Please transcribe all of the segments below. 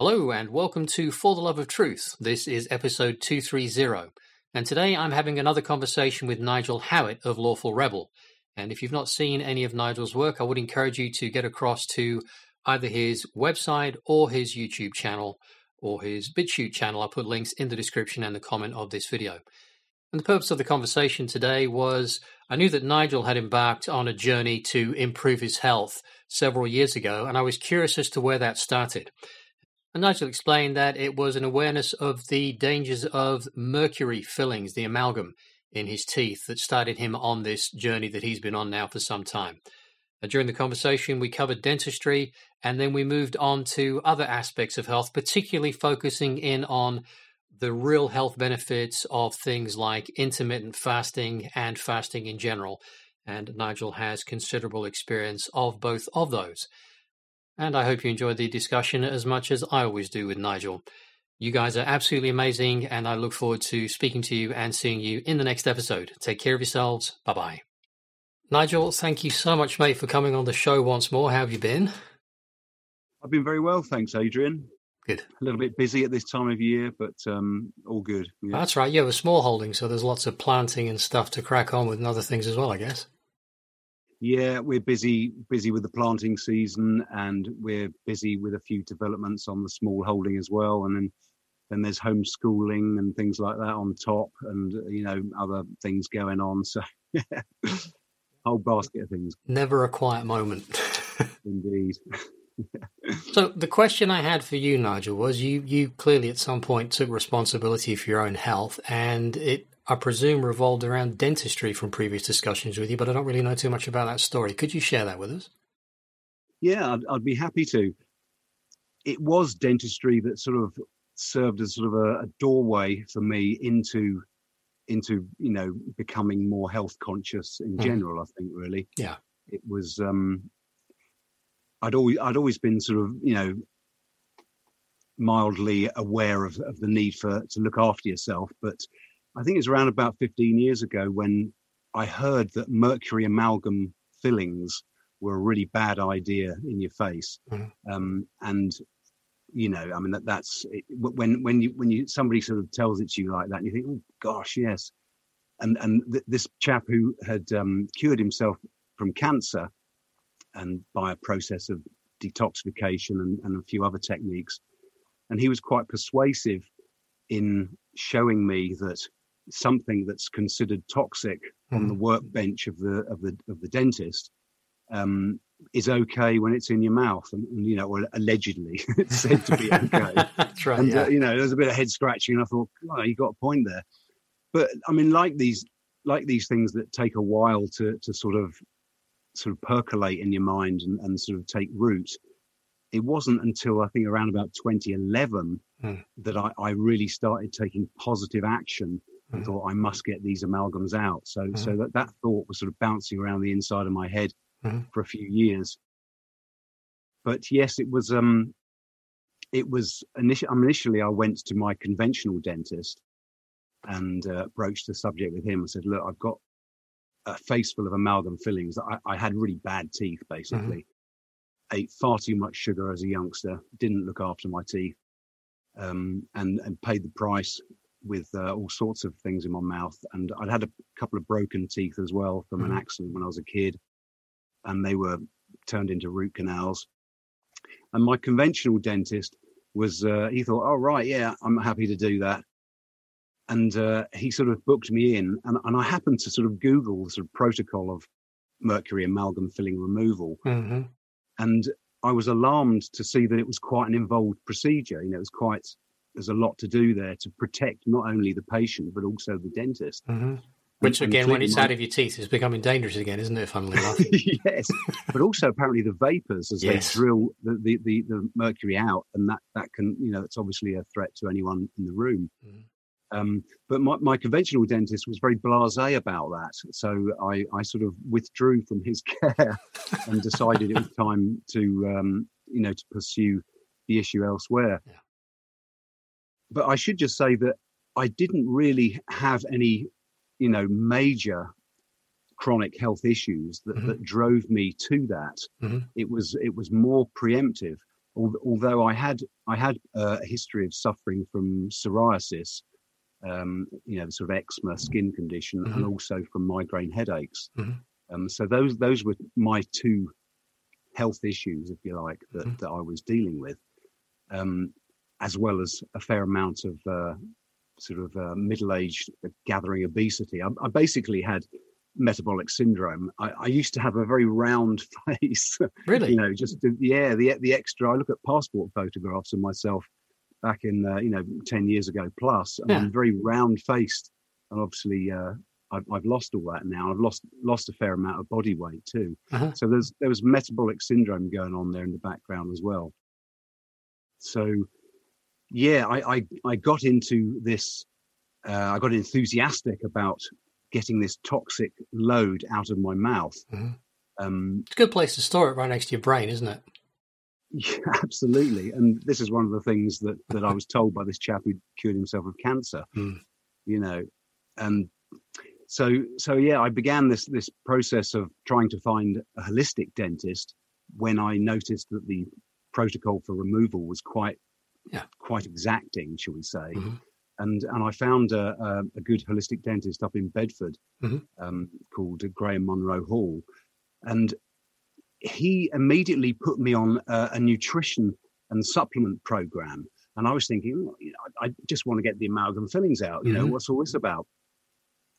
Hello and welcome to For the Love of Truth. This is episode 230. And today I'm having another conversation with Nigel Howitt of Lawful Rebel. And if you've not seen any of Nigel's work, I would encourage you to get across to either his website or his YouTube channel or his BitChute channel. I'll put links in the description and the comment of this video. And the purpose of the conversation today was I knew that Nigel had embarked on a journey to improve his health several years ago, and I was curious as to where that started. And Nigel explained that it was an awareness of the dangers of mercury fillings, the amalgam in his teeth, that started him on this journey that he's been on now for some time. Uh, during the conversation, we covered dentistry and then we moved on to other aspects of health, particularly focusing in on the real health benefits of things like intermittent fasting and fasting in general. And Nigel has considerable experience of both of those. And I hope you enjoyed the discussion as much as I always do with Nigel. You guys are absolutely amazing, and I look forward to speaking to you and seeing you in the next episode. Take care of yourselves. Bye bye. Nigel, thank you so much, mate, for coming on the show once more. How have you been? I've been very well, thanks, Adrian. Good. A little bit busy at this time of year, but um, all good. Yeah. That's right. You have a small holding, so there's lots of planting and stuff to crack on with and other things as well, I guess. Yeah, we're busy busy with the planting season, and we're busy with a few developments on the small holding as well. And then then there's homeschooling and things like that on top, and you know other things going on. So whole basket of things. Never a quiet moment. Indeed. so the question I had for you, Nigel, was you you clearly at some point took responsibility for your own health, and it I presume revolved around dentistry from previous discussions with you, but I don't really know too much about that story. Could you share that with us? Yeah, I'd, I'd be happy to. It was dentistry that sort of served as sort of a, a doorway for me into into you know becoming more health conscious in mm. general. I think really, yeah, it was. um I'd always I'd always been sort of you know mildly aware of, of the need for to look after yourself, but I think it's around about 15 years ago when I heard that mercury amalgam fillings were a really bad idea in your face. Mm-hmm. Um, and you know, I mean that that's it, when when you when you somebody sort of tells it to you like that, and you think, oh gosh, yes. And and th- this chap who had um, cured himself from cancer, and by a process of detoxification and, and a few other techniques, and he was quite persuasive in showing me that something that's considered toxic mm. on the mm. workbench of the of the of the dentist um, is okay when it's in your mouth, and, and you know, or allegedly it's said to be okay. That's right. And yeah. uh, you know, there's a bit of head scratching, and I thought, oh, you got a point there. But I mean, like these like these things that take a while to to sort of sort of percolate in your mind and, and sort of take root it wasn't until I think around about 2011 hmm. that I, I, really started taking positive action and mm-hmm. thought I must get these amalgams out. So mm-hmm. so that that thought was sort of bouncing around the inside of my head mm-hmm. for a few years. But yes, it was um it was initially initially I went to my conventional dentist and uh, broached the subject with him and said, look, I've got a face full of amalgam fillings. I, I had really bad teeth, basically. Mm-hmm. Ate far too much sugar as a youngster. Didn't look after my teeth, um, and and paid the price with uh, all sorts of things in my mouth. And I'd had a couple of broken teeth as well from mm-hmm. an accident when I was a kid, and they were turned into root canals. And my conventional dentist was, uh, he thought, oh, right, yeah, I'm happy to do that. And uh, he sort of booked me in, and, and I happened to sort of Google the sort of protocol of mercury amalgam filling removal. Mm-hmm. And I was alarmed to see that it was quite an involved procedure. You know, it was quite there's a lot to do there to protect not only the patient but also the dentist. Mm-hmm. Which and, again, and when it's out of your teeth, is becoming dangerous again, isn't it? Funnily enough, yes. But also apparently the vapors as yes. they drill the, the, the, the, mercury out, and that that can you know it's obviously a threat to anyone in the room. Mm. Um, but my, my, conventional dentist was very blasé about that, so I, I sort of withdrew from his care and decided it was time to um, you know to pursue the issue elsewhere. Yeah but I should just say that I didn't really have any, you know, major chronic health issues that, mm-hmm. that drove me to that. Mm-hmm. It was it was more preemptive. although I had I had a history of suffering from psoriasis, um, you know, sort of eczema skin condition, mm-hmm. and also from migraine headaches. Mm-hmm. Um, so those those were my two health issues, if you like, that, mm-hmm. that I was dealing with, um, as well as a fair amount of uh, sort of uh, middle-aged gathering obesity. I, I, basically had metabolic syndrome. I, I, used to have a very round face. Really? you know, just yeah, the the extra. I look at passport photographs of myself back in uh, you know ten years ago plus, and yeah. I'm very round faced, and obviously. Uh, I've, I've, lost all that now. I've lost lost a fair amount of body weight too. Uh-huh. So there's there was metabolic syndrome going on there in the background as well. So yeah, I, I, I got into this. Uh, I got enthusiastic about getting this toxic load out of my mouth. Mm-hmm. Um, it's a good place to store it, right next to your brain, isn't it? Yeah, absolutely. And this is one of the things that that I was told by this chap who cured himself of cancer. Mm. You know, and so so yeah, I began this this process of trying to find a holistic dentist when I noticed that the protocol for removal was quite yeah. quite exacting, shall we say. Mm-hmm. And and I found a, a, a, good holistic dentist up in Bedford mm-hmm. um, called Graham Munro Hall, and he immediately put me on a, a nutrition and supplement program. And I was thinking, you know, I just want to get the amalgam fillings out. You know, mm-hmm. what's all this about?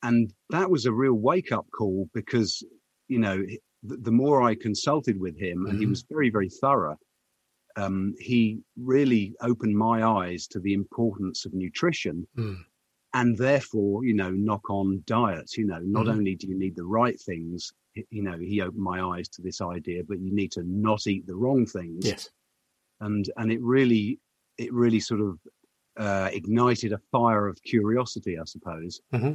And that was a real wake up call because, you know, the, the more I consulted with him, and he mm-hmm. was very, very thorough, um, he really opened my eyes to the importance of nutrition mm. and therefore, you know, knock on diets. You know, not mm. only do you need the right things, you know, he opened my eyes to this idea, but you need to not eat the wrong things. Yes. And, and it really, it really sort of uh, ignited a fire of curiosity, I suppose. Mm-hmm.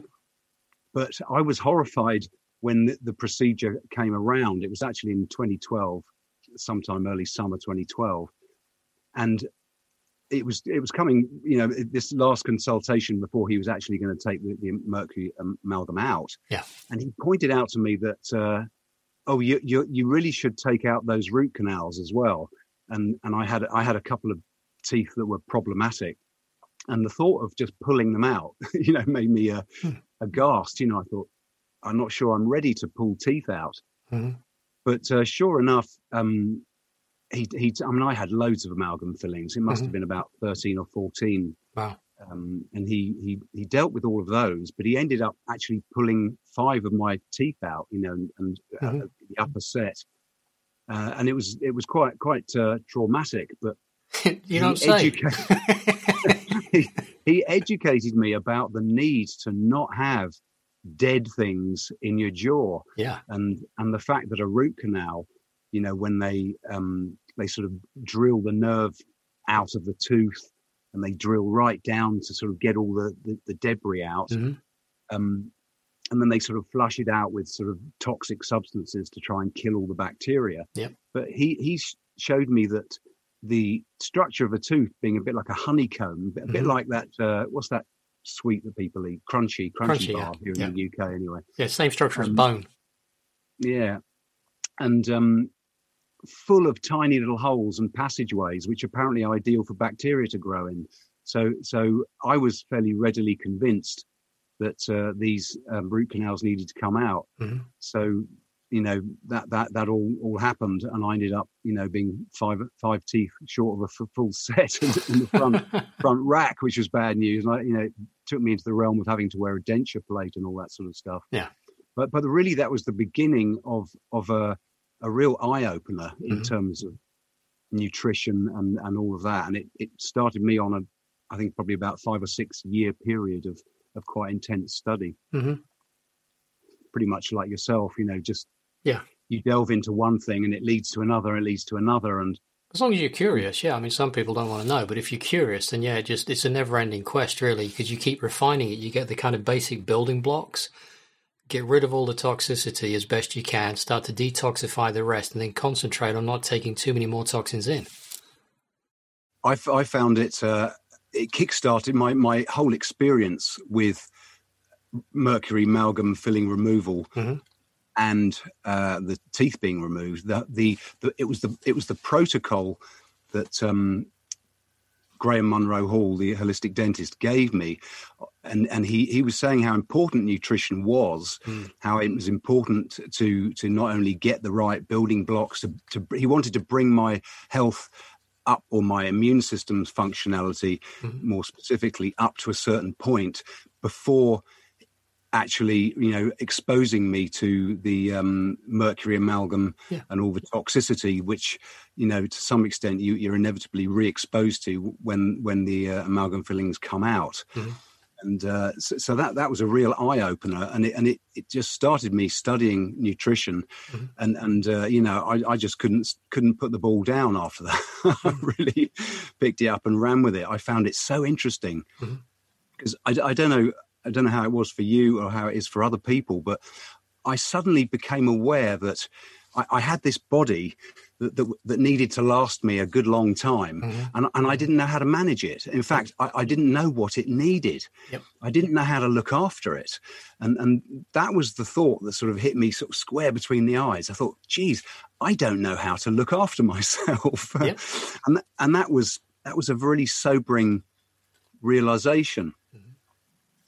But I was horrified when the, the procedure came around. It was actually in 2012 sometime early summer 2012, and it was it was coming. You know, this last consultation before he was actually going to take the, the mercury amalgam out. Yeah, and he pointed out to me that. Uh, oh, you, you you really should take out those root canals as well. And and I had I had a couple of teeth that were problematic, and the thought of just pulling them out, you know, made me uh, hmm. aghast. You know, I thought I'm not sure I'm ready to pull teeth out. Mm-hmm. But uh, sure enough, um, he, he, I mean, I had loads of amalgam fillings. It must mm-hmm. have been about 13 or 14. Wow. Um, and he, he, he dealt with all of those, but he ended up actually pulling five of my teeth out, you know, and, and uh, mm-hmm. uh, the upper set. Uh, and it was, it was quite, quite uh, traumatic, but you don't say. he, he educated me about the need to not have dead things in your jaw. Yeah. And and the fact that a root canal, you know, when they um they sort of drill the nerve out of the tooth and they drill right down to sort of get all the the, the debris out. Mm-hmm. Um and then they sort of flush it out with sort of toxic substances to try and kill all the bacteria. Yeah. But he he showed me that the structure of a tooth being a bit like a honeycomb, a bit mm-hmm. like that. Uh, what's that sweet that people eat, crunchy, crunchy, crunchy bar yeah. here in the UK anyway. Yeah, same structure um, as bone. Yeah, and um, full of tiny little holes and passageways, which are apparently ideal for bacteria to grow in. So, so I was fairly readily convinced that uh, these um, root canals needed to come out. Mm-hmm. So you know that that that all all happened, and I ended up you know being five five teeth short of a full set in, in the front front rack, which was bad news. And I, you know, it took me into the realm of having to wear a denture plate and all that sort of stuff. Yeah, but but really that was the beginning of of a a real eye opener in mm-hmm. terms of nutrition and and all of that, and it it started me on a I think probably about five or six year period of of quite intense study. Mm-hmm pretty much like yourself, you know, just yeah. You delve into one thing and it leads to another, it leads to another. And as long as you're curious, yeah. I mean, some people don't want to know, but if you're curious, then yeah, it just it's a never ending quest, really, because you keep refining it. You get the kind of basic building blocks, get rid of all the toxicity as best you can, start to detoxify the rest, and then concentrate on not taking too many more toxins in. I, I found it, uh, it kickstarted my, my whole experience with mercury amalgam filling removal. Mm-hmm and uh, the teeth being removed. The, the, the, it was the it was the protocol that um, Graham Munro Hall, the holistic dentist, gave me, and and he he was saying how important nutrition was, mm. how it was important to to not only get the right building blocks to to he wanted to bring my health up or my immune system's functionality mm-hmm. more specifically up to a certain point before actually, you know, exposing me to the um, mercury amalgam yeah. and all the toxicity, which, you know, to some extent you, are inevitably re-exposed to when when the uh, amalgam fillings come out. Mm-hmm. And uh, so, so, that that was a real eye opener, and it and it, it just started me studying nutrition, mm-hmm. and and uh, you know I, I just couldn't couldn't put the ball down after that. I mm-hmm. really picked it up and ran with it. I found it so interesting because mm-hmm. I, I don't know I don't know how it was for you or how it is for other people, but I suddenly became aware that I, I had this body that, that, that, needed to last me a good long time, mm-hmm. and, and I didn't know how to manage it. In fact, I, I didn't know what it needed. Yep. I didn't know how to look after it, and and that was the thought that sort of hit me sort of square between the eyes. I thought, geez, I don't know how to look after myself, yep. and and that was that was a really sobering realization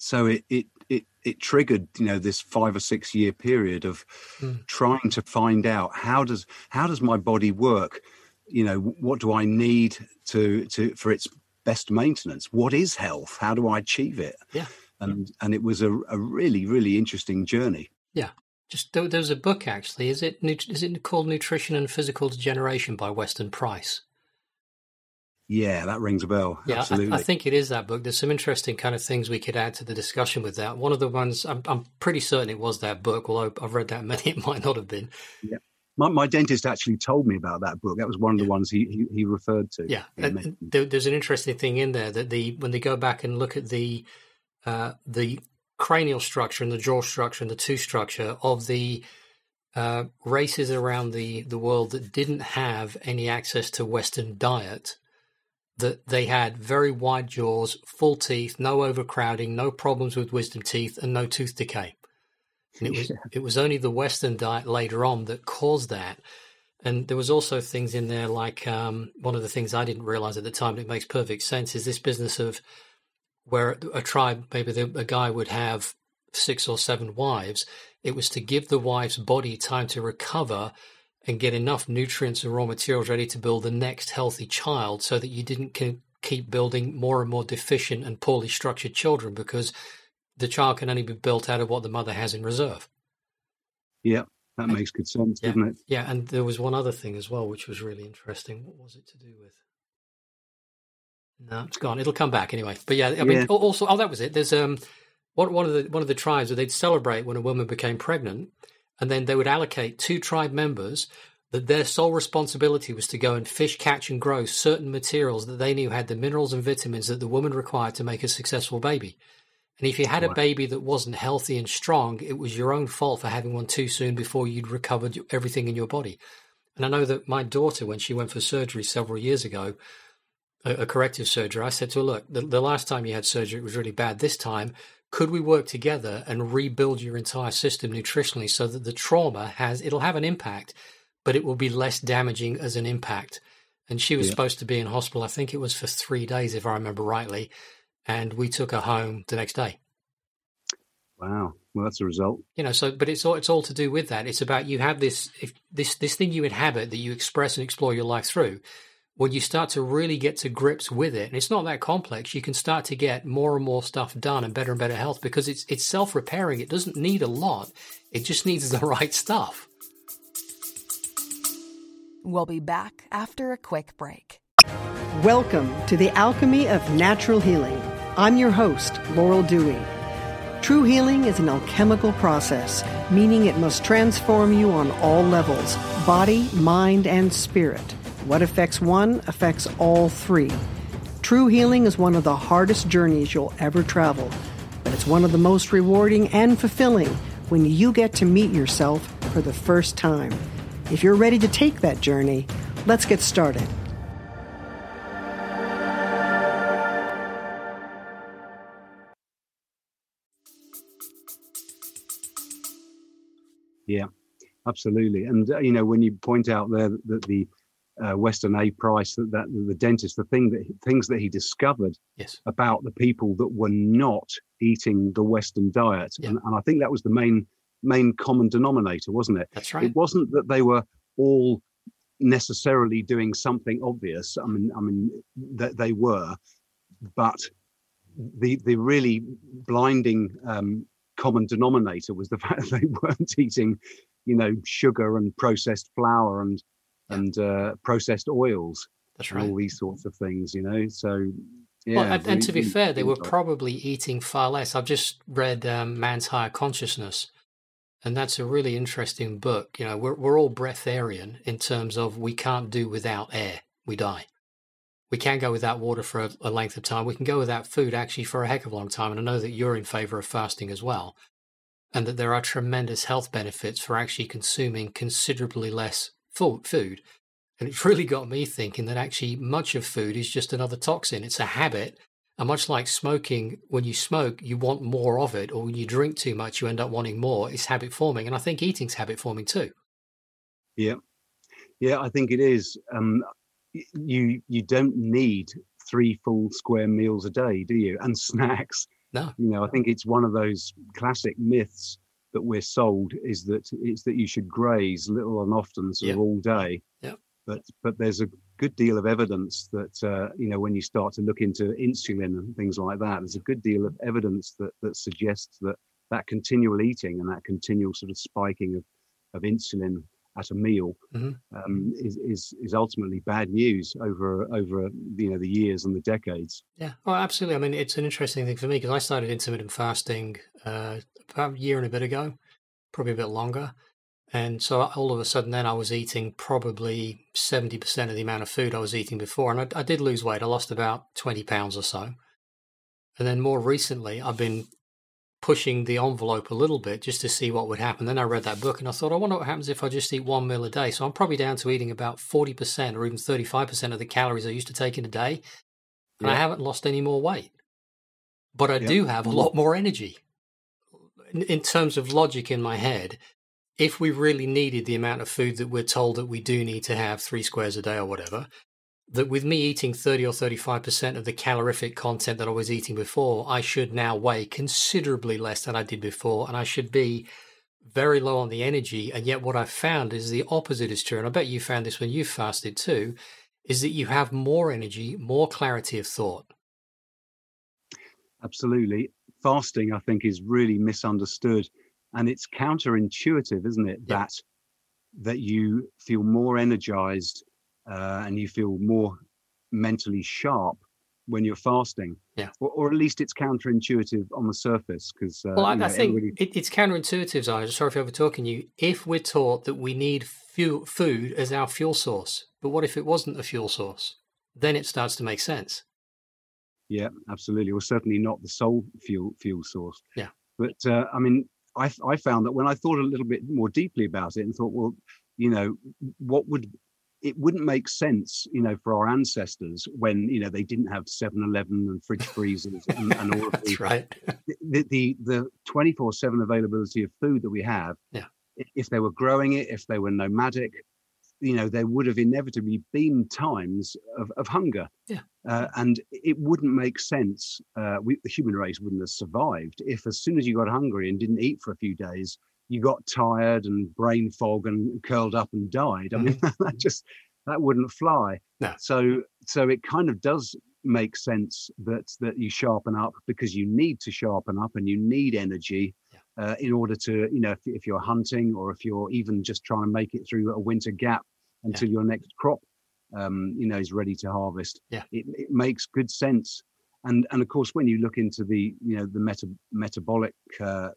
so it, it it it triggered you know this five or six year period of mm. trying to find out how does how does my body work? You know what do i need to to for its best maintenance? What is health? How do i achieve it? Yeah. And and it was a, a really really interesting journey. Yeah. Just there, was a book actually. Is it is it called nutrition and physical degeneration by weston price yeah, that rings a bell. Yeah, Absolutely. I, I, think it is that book. There's some interesting kind of things we could add to the discussion with that. One of the ones I'm, I'm pretty certain it was that book, although I've read that many, it might not have been. Yeah. My, my dentist actually told me about that book. That was one of the ones he, he, he referred to. Yeah, there, there's an interesting thing in there that the when they go back and look at the uh, the cranial structure and the jaw structure and the tooth structure of the uh, races around the, the world that didn't have any access to Western diet, that they had very wide jaws, full teeth, no overcrowding, no problems with wisdom teeth, and no tooth decay. And it was yeah. it was only the Western diet later on that caused that. And there was also things in there like um, one of the things I didn't realize at the time, and it makes perfect sense, is this business of where a tribe, maybe the, a guy would have six or seven wives. It was to give the wife's body time to recover and get enough nutrients and raw materials ready to build the next healthy child so that you didn't keep building more and more deficient and poorly structured children because the child can only be built out of what the mother has in reserve. Yeah, that and, makes good sense, yeah, doesn't it? Yeah, and there was one other thing as well, which was really interesting. What was it to do with? No, it's gone. It'll come back anyway. But yeah, I mean, also, oh, that was it. There's um, one one of the one of the tribes where they'd celebrate when a woman became pregnant, and then they would allocate two tribe members that their sole responsibility was to go and fish, catch, and grow certain materials that they knew had the minerals and vitamins that the woman required to make a successful baby. And if you had a baby that wasn't healthy and strong, it was your own fault for having one too soon before you'd recovered everything in your body. And I know that my daughter, when she went for surgery several years ago, a, corrective surgery, I said to her, Look, the, the last time you had surgery, it was really bad. This time, could we work together and rebuild your entire system nutritionally so that the trauma has it'll have an impact but it will be less damaging as an impact? And she was yeah. supposed to be in hospital i think it was for three days if i remember rightly and we took her home the next day. Wow. Well that's a result. You know so but it's all it's all to do with that. It's about you have this if this this thing you inhabit that you express and explore your life through when you start to really get to grips with it, and it's not that complex, you can start to get more and more stuff done and better and better health because it's it's self repairing. It doesn't need a lot. It just needs the right stuff. We'll be back after a quick break. Welcome to the Alchemy of Natural Healing. I'm your host, Laurel Dewey. True healing is an alchemical process, meaning it must transform you on all levels body, mind, and spirit. What affects one affects all three. True healing is one of the hardest journeys you'll ever travel, but it's one of the most rewarding and fulfilling when you get to meet yourself for the first time. If you're ready to take that journey, let's get started. Yeah, absolutely. And, uh, you know, when you point out there that the uh, Weston A. Price, that, that the dentist, the thing that things that he discovered yes. about the people that were not eating the Western diet, Yeah. and, and I think that was the main main common denominator, wasn't it? That's right. It wasn't that they were all necessarily doing something obvious. I mean, I mean that they were, but the the really blinding um, common denominator was the fact that they weren't eating, you know, sugar and processed flour and. And uh, processed oils That's and right. all these sorts of things. You know, so yeah. well, and, and to be fair, they were probably eating far less. I've just read um, Man's Higher Consciousness, and that's a really interesting book. You know, we're we're all breatharian in terms of we can't do without air, we die. We can go without water for a, a length of time. We can go without food actually for a heck of a long time. And I know that you're in favor of fasting as well, and that there are tremendous health benefits for actually consuming considerably less food. And it's really got me thinking that actually much of food is just another toxin. It's a habit. And much like smoking, when you smoke, you want more of it, or when you drink too much, you end up wanting more. It's habit forming. And I think eating's habit forming too. Yeah, yeah, I think it is. Um, you you don't need three full square meals a day, do you? And snacks. No. You know, I think it's one of those classic myths that we're sold is that it's that you should graze little and often, sort of all day. Yeah. But but there's a good deal of evidence that uh, you know when you start to look into insulin and things like that, there's a good deal of evidence that that suggests that that continual eating and that continual sort of spiking of of insulin at a meal Mhm. um, is, is is ultimately bad news over over you know the years and the decades. Yeah, well, absolutely. I mean, it's an interesting thing for me because I started intermittent fasting uh, about a year and a bit ago, probably a bit longer. And so all of a sudden, then I was eating probably 70% of the amount of food I was eating before. And I, I did lose weight. I lost about 20 pounds or so. And then more recently, I've been pushing the envelope a little bit just to see what would happen. Then I read that book and I thought, I wonder what happens if I just eat one meal a day. So I'm probably down to eating about 40% or even 35% of the calories I used to take in a day. And I haven't lost any more weight. But I Yeah. do have a lot more energy. In, in terms of logic in my head, if we really needed the amount of food that we're told that we do need to have three squares a day or whatever, that with me eating 30 or 35% of the calorific content that I was eating before, I should now weigh considerably less than I did before. And I should be very low on the energy. And yet, what I've found is the opposite is true. And I bet you found this when you fasted too is that you have more energy, more clarity of thought. Absolutely, fasting I think is really misunderstood, and it's counterintuitive, isn't it? Yeah. That that you feel more energized uh, and you feel more mentally sharp when you're fasting. Yeah. or, or at least it's counterintuitive on the surface because uh, Well, I, you know, I think it, it's counterintuitive, Zion. Sorry for overtalking you. If we're taught that we need fuel, food as our fuel source, but what if it wasn't a fuel source? Then it starts to make sense. Yeah, absolutely. Well, certainly not the sole fuel fuel source. Yeah. But uh, I mean, I I found that when I thought a little bit more deeply about it and thought, well, you know, what would it wouldn't make sense, you know, for our ancestors when you know they didn't have 7-Eleven and fridge freezers and, and all of That's the right. the the the twenty four seven availability of food that we have. Yeah. If they were growing it, if they were nomadic, you know, there would have inevitably been times of, of hunger. Yeah. Uh, and it wouldn't make sense. Uh, we, the human race wouldn't have survived if, as soon as you got hungry and didn't eat for a few days, you got tired and brain fog and curled up and died. I mean, that just that wouldn't fly. No. So, so it kind of does make sense that that you sharpen up because you need to sharpen up and you need energy uh, in order to, you know, if, if you're hunting or if you're even just trying to make it through a winter gap until your next crop, um, you know, is ready to harvest. Yeah. It, it makes good sense. And and of course, when you look into the, you know, the meta, metabolic uh,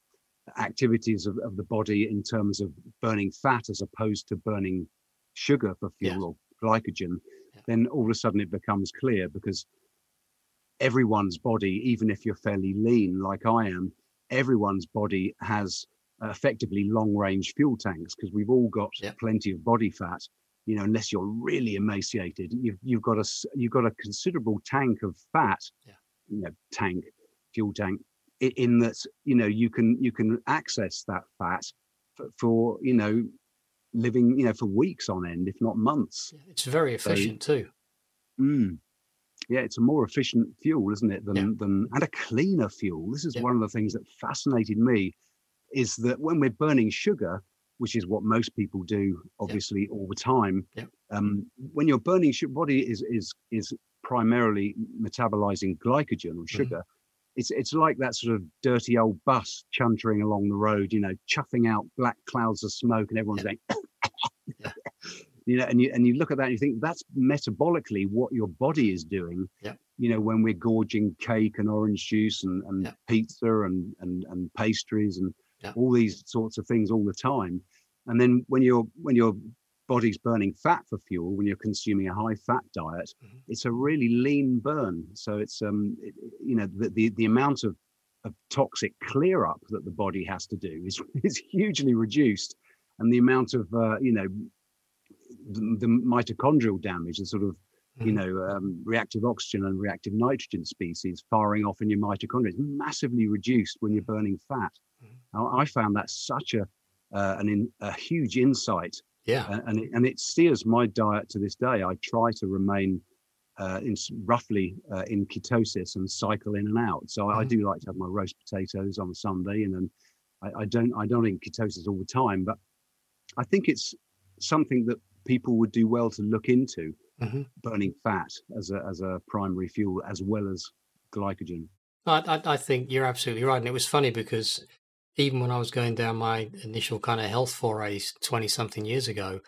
activities of, of the body in terms of burning fat as opposed to burning sugar for fuel Yes. or glycogen, Yeah. then all of a sudden it becomes clear because everyone's body, even if you're fairly lean like I am, everyone's body has effectively long range fuel tanks because we've all got Yeah. plenty of body fat. You know, unless you're really emaciated, you've you've got a you've got a considerable tank of fat. Yeah. You know, tank, fuel tank. In that, you know, you can you can access that fat for, for you know living, you know, for weeks on end, if not months. It's very efficient so, too. Mm, yeah, it's a more efficient fuel, isn't it? Than, yeah. than and a cleaner fuel. This is yeah. one of the things that fascinated me, is that when we're burning sugar, which is what most people do, obviously yeah. all the time. Um, when you're burning, your body is is is primarily metabolizing glycogen or mm-hmm. sugar. Mm-hmm. It's it's like that sort of dirty old bus chuntering along the road, you know, chuffing out black clouds of smoke, and everyone's going. you know, and you and you look at that and you think that's metabolically what your body is doing. Yeah. You know, when we're gorging cake and orange juice and, and yeah. pizza and, and and pastries and yeah. all these sorts of things all the time. And then when you're when your body's burning fat for fuel, when you're consuming a high fat diet, mm-hmm. it's a really lean burn. So it's um it, you know the, the the amount of of toxic clear up that the body has to do is is hugely reduced and the amount of uh, you know the, the mitochondrial damage, the sort of you mm-hmm. know um, reactive oxygen and reactive nitrogen species firing off in your mitochondria is massively reduced when you're burning fat. Mm-hmm. I found that such a uh, an in, a huge insight. Yeah, uh, and it, and it steers my diet to this day. I try to remain uh, in roughly uh, in ketosis and cycle in and out. So mm-hmm. I do like to have my roast potatoes on Sunday, and then I, I, don't I don't in ketosis all the time, but I think it's something that people would do well to look into mm-hmm. burning fat as a as a primary fuel as well as glycogen. I, I think you're absolutely right, and it was funny because even when I was going down my initial kind of health forays twenty something years ago,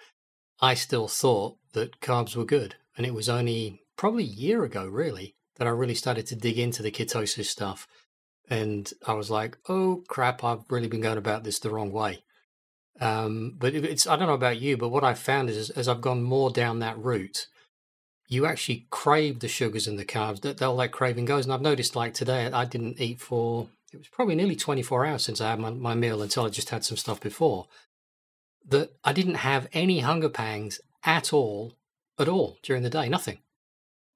I still thought that carbs were good, and it was only probably a year ago, really, that I really started to dig into the ketosis stuff, and I was like, "Oh crap, I've really been going about this the wrong way." Um, but it's I don't know about you, but what I've found is as I've gone more down that route, you actually crave the sugars and the carbs. That they'll let craving goes. And I've noticed like today, I didn't eat for it was probably nearly 24 hours since I had my, my meal until I just had some stuff before. That I didn't have any hunger pangs at all, at all during the day, nothing.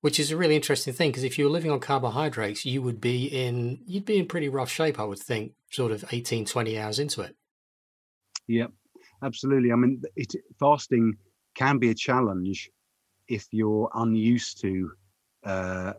Which is a really interesting thing because if you were living on carbohydrates, you would be in you'd be in pretty rough shape, I would think, sort of 18, 20 hours into it. Yeah, absolutely. I mean, it, fasting can be a challenge if you're unused to, uh,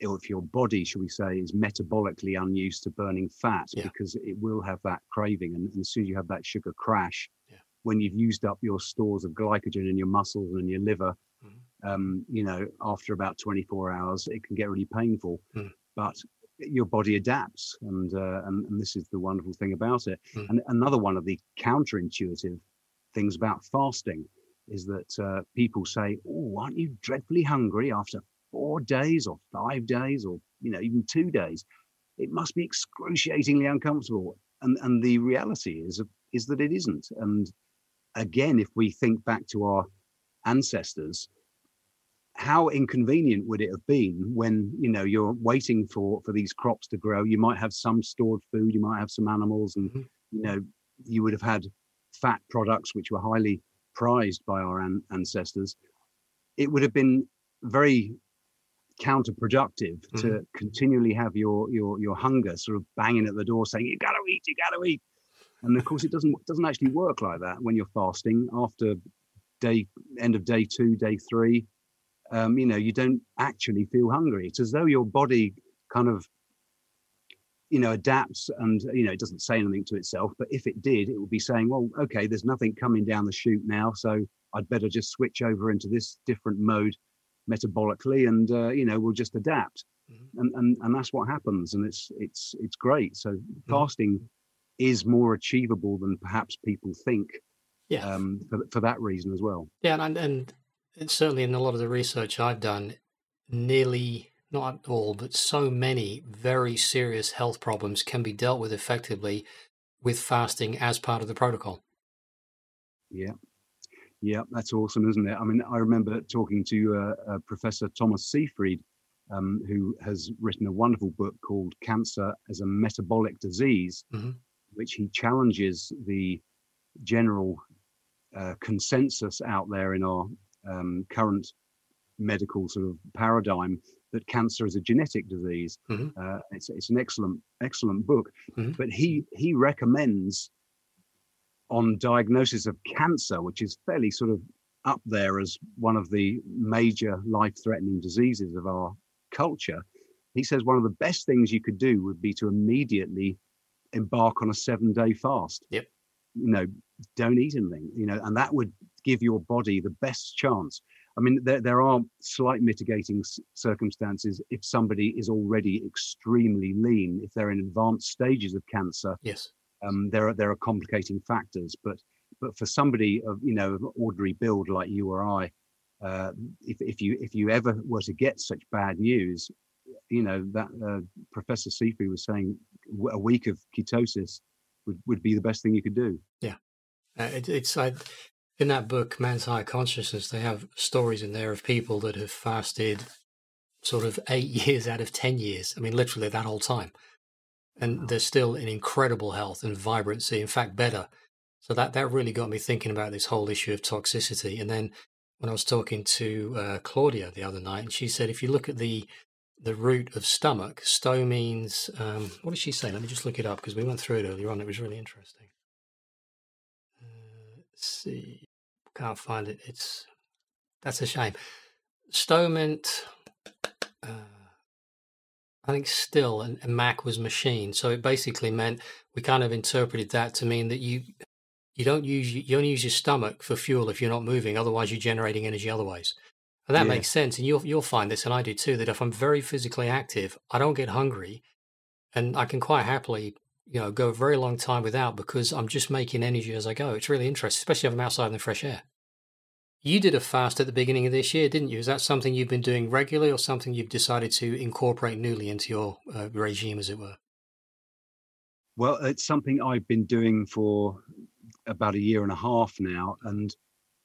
if your body, shall we say, is metabolically unused to burning fat, yeah. because it will have that craving. And, and, as soon as you have that sugar crash, yeah. when you've used up your stores of glycogen in your muscles and your liver, mm-hmm. um, you know, after about 24 hours, it can get really painful. Mm. But your body adapts, and, uh, and and this is the wonderful thing about it. Mm. And another one of the counterintuitive things about fasting is that uh, people say, "Oh, aren't you dreadfully hungry after four days or five days or you know even two days? It must be excruciatingly uncomfortable." And and the reality is is that it isn't. And again, if we think back to our ancestors, how inconvenient would it have been when you know you're waiting for for these crops to grow you might have some stored food you might have some animals and mm-hmm. you know you would have had fat products which were highly prized by our an- ancestors it would have been very counterproductive mm-hmm. to continually have your your your hunger sort of banging at the door saying you got to eat you got to eat and of course it doesn't doesn't actually work like that when you're fasting after day end of day 2 day 3 um, you know, you don't actually feel hungry. It's as though your body kind of, you know, adapts and, you know, it doesn't say anything to itself, but if it did, it would be saying, well, okay, there's nothing coming down the chute now. So I'd better just switch over into this different mode metabolically and, uh, you know, we'll just adapt. Mm-hmm. And, and, and that's what happens. And it's, it's, it's great. So mm-hmm. fasting is more achievable than perhaps people think. Yeah. Um, for, for that reason as well. Yeah. And, and certainly in a lot of the research I've done, nearly not all, but so many very serious health problems can be dealt with effectively with fasting as part of the protocol. Yeah. Yeah, that's awesome, isn't it? I mean, I remember talking to uh, uh, Professor Thomas Seyfried, um, who has written a wonderful book called Cancer as a Metabolic Disease, mm-hmm. which he challenges the general uh, consensus out there in our um, current medical sort of paradigm that cancer is a genetic disease. Mm-hmm. Uh, it's, it's an excellent excellent book, mm-hmm. but he he recommends on diagnosis of cancer, which is fairly sort of up there as one of the major life-threatening diseases of our culture. He says one of the best things you could do would be to immediately embark on a seven-day fast. Yep. You know, don't eat anything. You know, and that would give your body the best chance. I mean, there, there are slight mitigating circumstances if somebody is already extremely lean, if they're in advanced stages of cancer. Yes. Um, there are there are complicating factors, but but for somebody of you know ordinary build like you or I, uh, if if you if you ever were to get such bad news, you know that uh, Professor Seyfried was saying a week of ketosis would, would be the best thing you could do. Yeah, uh, it, it's like in that book, Man's Higher Consciousness. They have stories in there of people that have fasted sort of eight years out of ten years. I mean, literally that whole time, and they're still in incredible health and vibrancy. In fact, better. So that that really got me thinking about this whole issue of toxicity. And then when I was talking to uh, Claudia the other night, and she said, if you look at the the root of stomach. Sto means, um, what did she say? Let me just look it up because we went through it earlier on. It was really interesting. Uh, let's see. Can't find it. It's, that's a shame. Sto meant, uh, I think still, and, and Mac was machine. So it basically meant we kind of interpreted that to mean that you, you don't use, you only use your stomach for fuel if you're not moving. Otherwise, you're generating energy otherwise. And that Yeah. makes sense. And you'll you'll find this, and I do too, that if I'm very physically active, I don't get hungry, and I can quite happily, you know, go a very long time without because I'm just making energy as I go. It's really interesting, especially if I'm outside in the fresh air. You did a fast at the beginning of this year, didn't you? Is that something you've been doing regularly, or something you've decided to incorporate newly into your uh, regime, as it were? Well, it's something I've been doing for about a year and a half now, and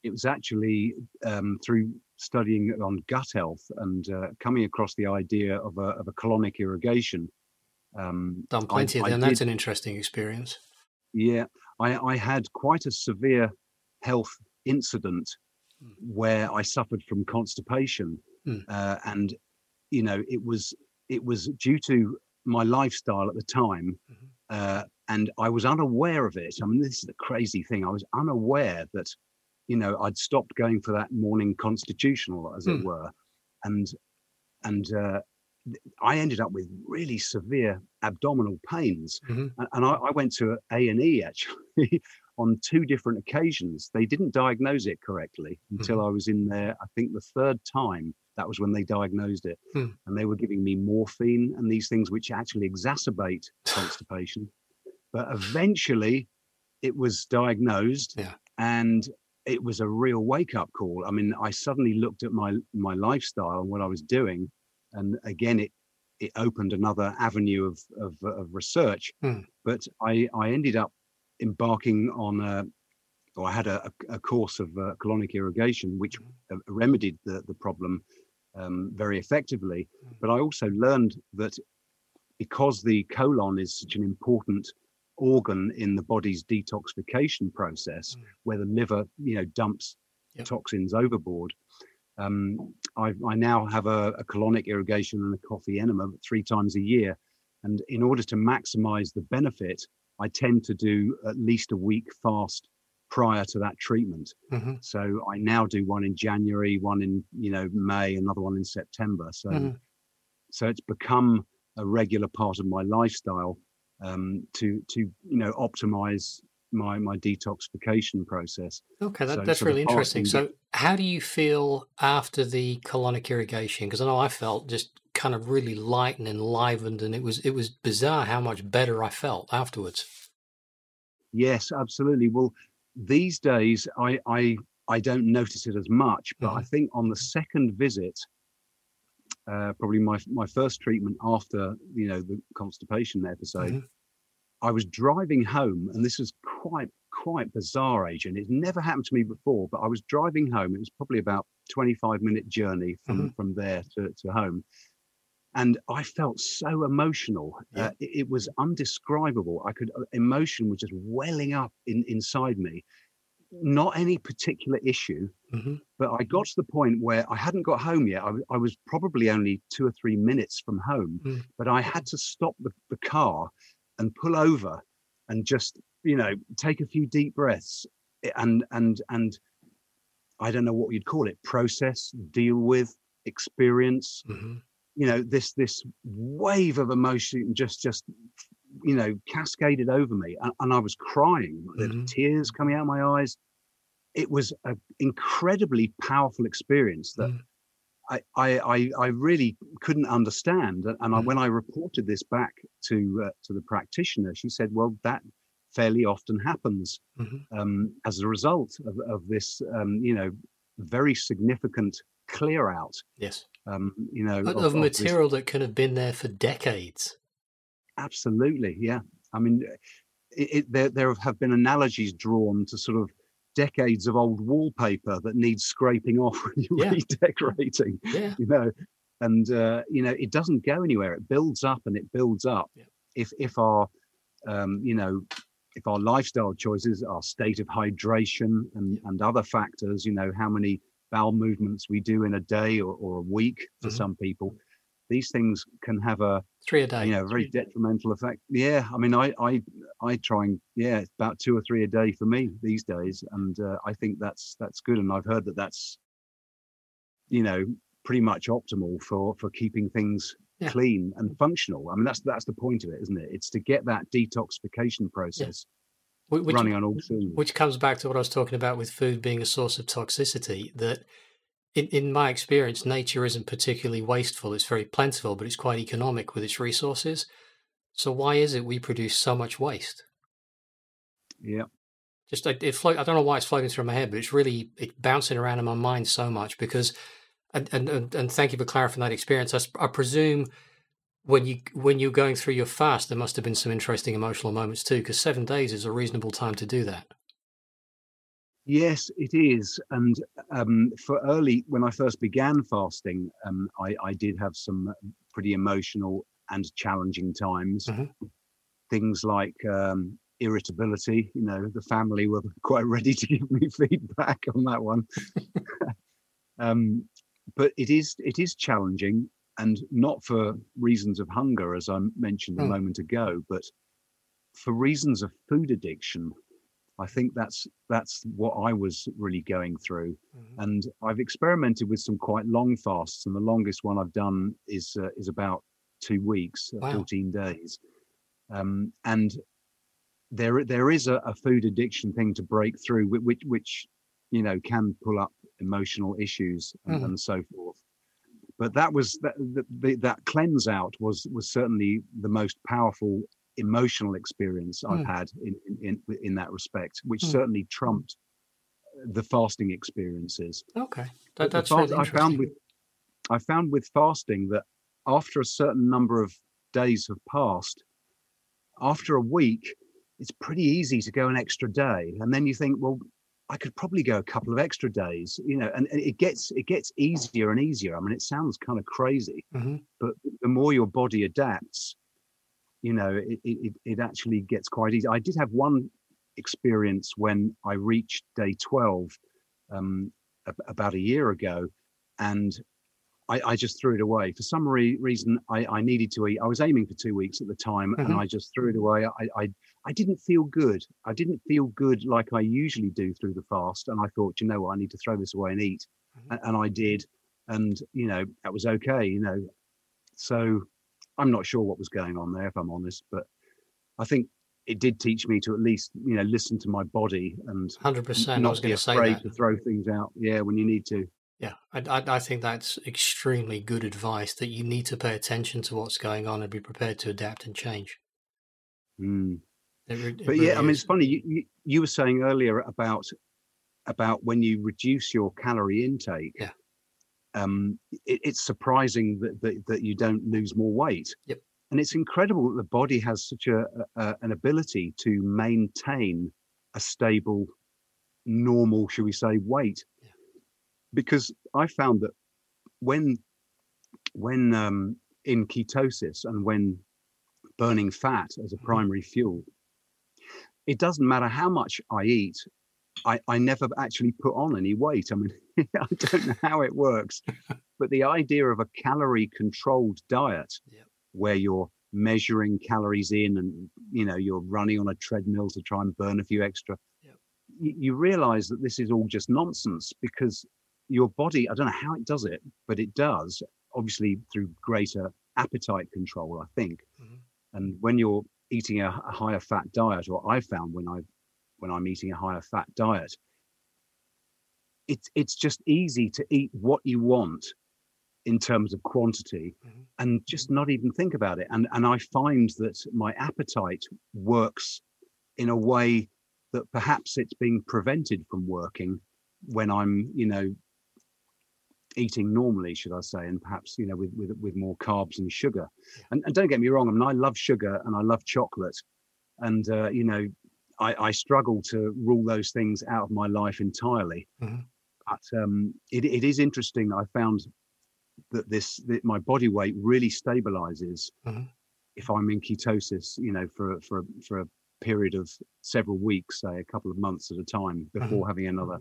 it was actually um, through studying on gut health and uh, coming across the idea of a, of a colonic irrigation. Um, Done I- plenty of them. That's an interesting experience. Yeah, I, I had quite a severe health incident Mm. where I suffered from constipation, Mm. uh, and you know it was it was due to my lifestyle at the time, Mhm. uh, and I was unaware of it. I mean, this is the crazy thing. I was unaware that you know I'd stopped going for that morning constitutional, as it Mm. were, and and uh, I ended up with really severe abdominal pains Mhm. and, and I, I went to A and E actually on two different occasions. They didn't diagnose it correctly until Mm-hmm. I was in there. I think the third time that was when they diagnosed it, Hmm. and they were giving me morphine and these things which actually exacerbate constipation. But eventually, it was diagnosed, Yeah. and it was a real wake up call. I mean, I suddenly looked at my my lifestyle and what I was doing, and again, it it opened another avenue of of, of research. Hmm. But I I ended up embarking on a, or I had a, a, course of uh, colonic irrigation, which uh, remedied the the problem um, very effectively. Hmm. But I also learned that because the colon is such an important organ in the body's detoxification process, Mm. where the liver, you know, dumps Yep. toxins overboard. Um, I, I now have a, a colonic irrigation and a coffee enema three times a year, and in order to maximize the benefit, I tend to do at least a week fast prior to that treatment. Mhm. So I now do one in January, one in you know May, another one in September. So Mhm. so it's become a regular part of my lifestyle um, to to you know optimize my my detoxification process. Okay, that, So that's really interesting. So, how do you feel after the colonic irrigation? Because I know I felt just kind of really light and enlivened, and it was it was bizarre how much better I felt afterwards. Yes, absolutely. Well, these days I I I don't notice it as much, but I Mhm. think on the second visit, uh, probably my my first treatment after you know the constipation episode, Mhm. I was driving home, and this was quite quite bizarre, Adrian. It's never happened to me before, but I was driving home. It was probably about 25 minute journey from Mm-hmm. from there to, to home. And I felt so emotional. Yeah. Uh, it, it was undescribable. I could uh, emotion was just welling up in, inside me. Not any particular issue, hmm but I got to the point where I hadn't got home yet. I was probably only two or three minutes from home, Mm. but I had to stop the, the car and pull over and just you know, take a few deep breaths and and and I don't know what you'd call it, process, deal with, experience. hmm You know, this this wave of emotion just just you know cascaded over me, and, and I was crying. Mhm. tears coming out of my eyes. It was an incredibly powerful experience that Mm. I, I I I really couldn't understand. And I, Mhm. when I reported this back to uh, to the practitioner, she said, "Well, that fairly often happens." hmm um, as a result of, of this, um, you know, very significant clear out, Yes. um, you know, Of, of, of of material that could have been there for decades. Absolutely, yeah. I mean, it, it, there there have been analogies drawn to sort of decades of old wallpaper that needs scraping off when you're Yeah. redecorating, Yeah. you know, and uh, you know it doesn't go anywhere. It builds up and it builds up. Yeah. If if our um, you know if our lifestyle choices, our state of hydration and and other factors, you know how many bowel movements we do in a day or, or a week for Mhm. some people, these things can have a Three a day. you know very detrimental effect. Yeah, I mean I I I try and yeah about two or three a day for me these days, and uh, I think that's that's good, and I've heard that that's you know pretty much optimal for for keeping things Yeah. clean and functional. I mean that's that's the point of it, isn't it? It's to get that detoxification process Wh- Which, running on all cylinders. which comes back to what I was talking about with food being a source of toxicity. That, in, in my experience, nature isn't particularly wasteful. It's very plentiful, but it's quite economic with its resources. So why is it we produce so much waste? yeah, Just it, it float. I don't know why it's floating through my head, but it's really it's bouncing around in my mind so much because. And and and, and thank you for clarifying that experience. I, I presume when you when you're going through your fast, there must have been some interesting emotional moments too, because seven days is a reasonable time to do that. Yes, it is. And um, for early, when I first began fasting, um, I, I did have some pretty emotional and challenging times. Mhm. Things like um, irritability. You know, the family were quite ready to give me feedback on that one. um, but it is it is challenging, and not for reasons of hunger, as I mentioned a Hmm. moment ago, but for reasons of food addiction. I think that's that's what I was really going through, and I've experimented with some quite long fasts, and the longest one I've done is uh, is about two weeks, uh, Wow. fourteen days, um, and there there is a, a food addiction thing to break through, whi- which which you know can pull up emotional issues and, Mhm. and so forth. But that was that the, the, that cleanse out was was certainly the most powerful emotional experience I've Mm. had in, in in in that respect, which Mm. certainly trumped the fasting experiences. Okay, that, that's fast- really I found with I found with fasting that after a certain number of days have passed, after a week, it's pretty easy to go an extra day, and then you think, well, I could probably go a couple of extra days, you know, and, and it gets it gets easier and easier. I mean, it sounds kind of crazy, Mhm. but the more your body adapts, you know, it, it, it- actually gets quite easy. I did have one experience when I reached day 12 um, ab- about a year ago, and I, I just threw it away. For some re- reason, I, I needed to eat. I was aiming for two weeks at the time, and Mhm. I just threw it away. I, I, I didn't feel good. I didn't feel good like I usually do through the fast, and I thought, you know what, I need to throw this away and eat, Mhm. A- and I did, and you know that was okay. You know, so I'm not sure what was going on there, if I'm honest, but I think it did teach me to at least you know listen to my body and Hundred percent. I not was be going to say afraid to throw things out. Yeah, when you need to. Yeah, I, I, I think that's extremely good advice. That you need to pay attention to what's going on and be prepared to adapt and change. Mm. It it But yeah, really I mean, it's funny. You, you you were saying earlier about about when you reduce your calorie intake. Yeah. Um, it, it's surprising that, that that you don't lose more weight. Yep. And it's incredible that the body has such a, a an ability to maintain a stable, normal, shall we say, weight. Yeah. Because I found that when when um, in ketosis and when burning fat as a Mhm. primary fuel, it doesn't matter how much I eat. I, I never actually put on any weight. I mean, I don't know how it works, but the idea of a calorie controlled diet Yep. where you're measuring calories in and you know you're running on a treadmill to try and burn a few extra Yep. you, you realize that this is all just nonsense because your body i don't know how it does it but it does obviously through greater appetite control i think Mhm. and when you're eating a, a higher fat diet or i found when i when i'm eating a higher fat diet it's it's just easy to eat what you want in terms of quantity Mhm. and just not even think about it and and i find that my appetite works in a way that perhaps it's being prevented from working when i'm you know eating normally should i say and perhaps you know with with, with more carbs and sugar. And, and don't get me wrong i mean i love sugar and i love chocolate. And uh, you know I, I struggle to rule those things out of my life entirely. Mhm. but um, it, it is interesting that i found that this that my body weight really stabilizes Mhm. if i'm in ketosis you know for for for a period of several weeks say a couple of months at a time before having another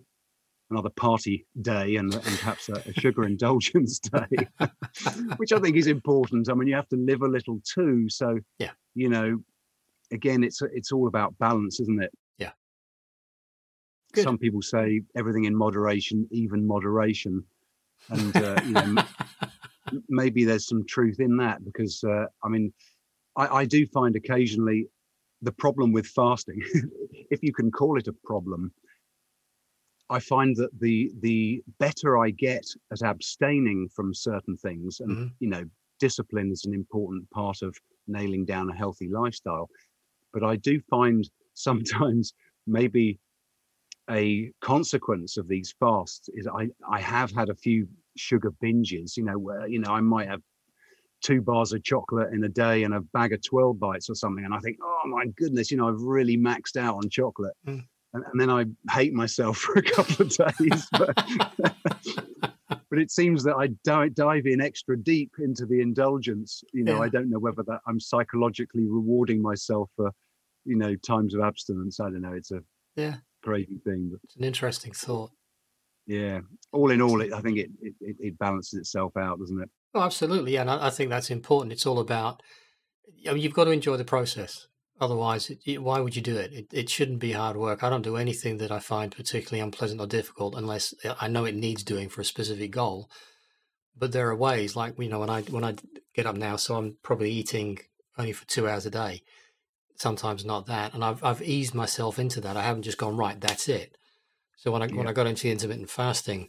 another party day and, and perhaps a, a sugar indulgence day which i think is important i mean you have to live a little too so Yeah. you know again it's it's all about balance isn't it Yeah. Good. some people say everything in moderation even moderation and uh, you know m- maybe there's some truth in that because uh, I mean, I, I do find occasionally the problem with fasting, if you can call it a problem, I find that the the better I get at abstaining from certain things, and Mhm. you know, discipline is an important part of nailing down a healthy lifestyle. But I do find sometimes maybe a consequence of these fasts is I, I have had a few sugar binges, you know, where, you know, I might have two bars of chocolate in a day and a bag of 12 bites or something. And I think, oh my goodness, you know, I've really maxed out on chocolate. Mm. And, and then I hate myself for a couple of days. But, but it seems that I di- dive in extra deep into the indulgence. You know, Yeah. I don't know whether that I'm psychologically rewarding myself for, you know, times of abstinence. I don't know. It's a Yeah. crazy thing. But It's an interesting thought. yeah, all in all, it, I think it, it, it it balances itself out, doesn't it? Oh, absolutely. Yeah, and I, I think that's important. It's all about, I mean, you've got to enjoy the process. Otherwise, it, it, why would you do it? it? It shouldn't be hard work. I don't do anything that I find particularly unpleasant or difficult unless uh, I know it needs doing for a specific goal. But there are ways, like you know, when I when I get up now, so I'm probably eating only for two hours a day. Sometimes not that, and I've I've eased myself into that. I haven't just gone right. That's it. So when I when I got into intermittent fasting,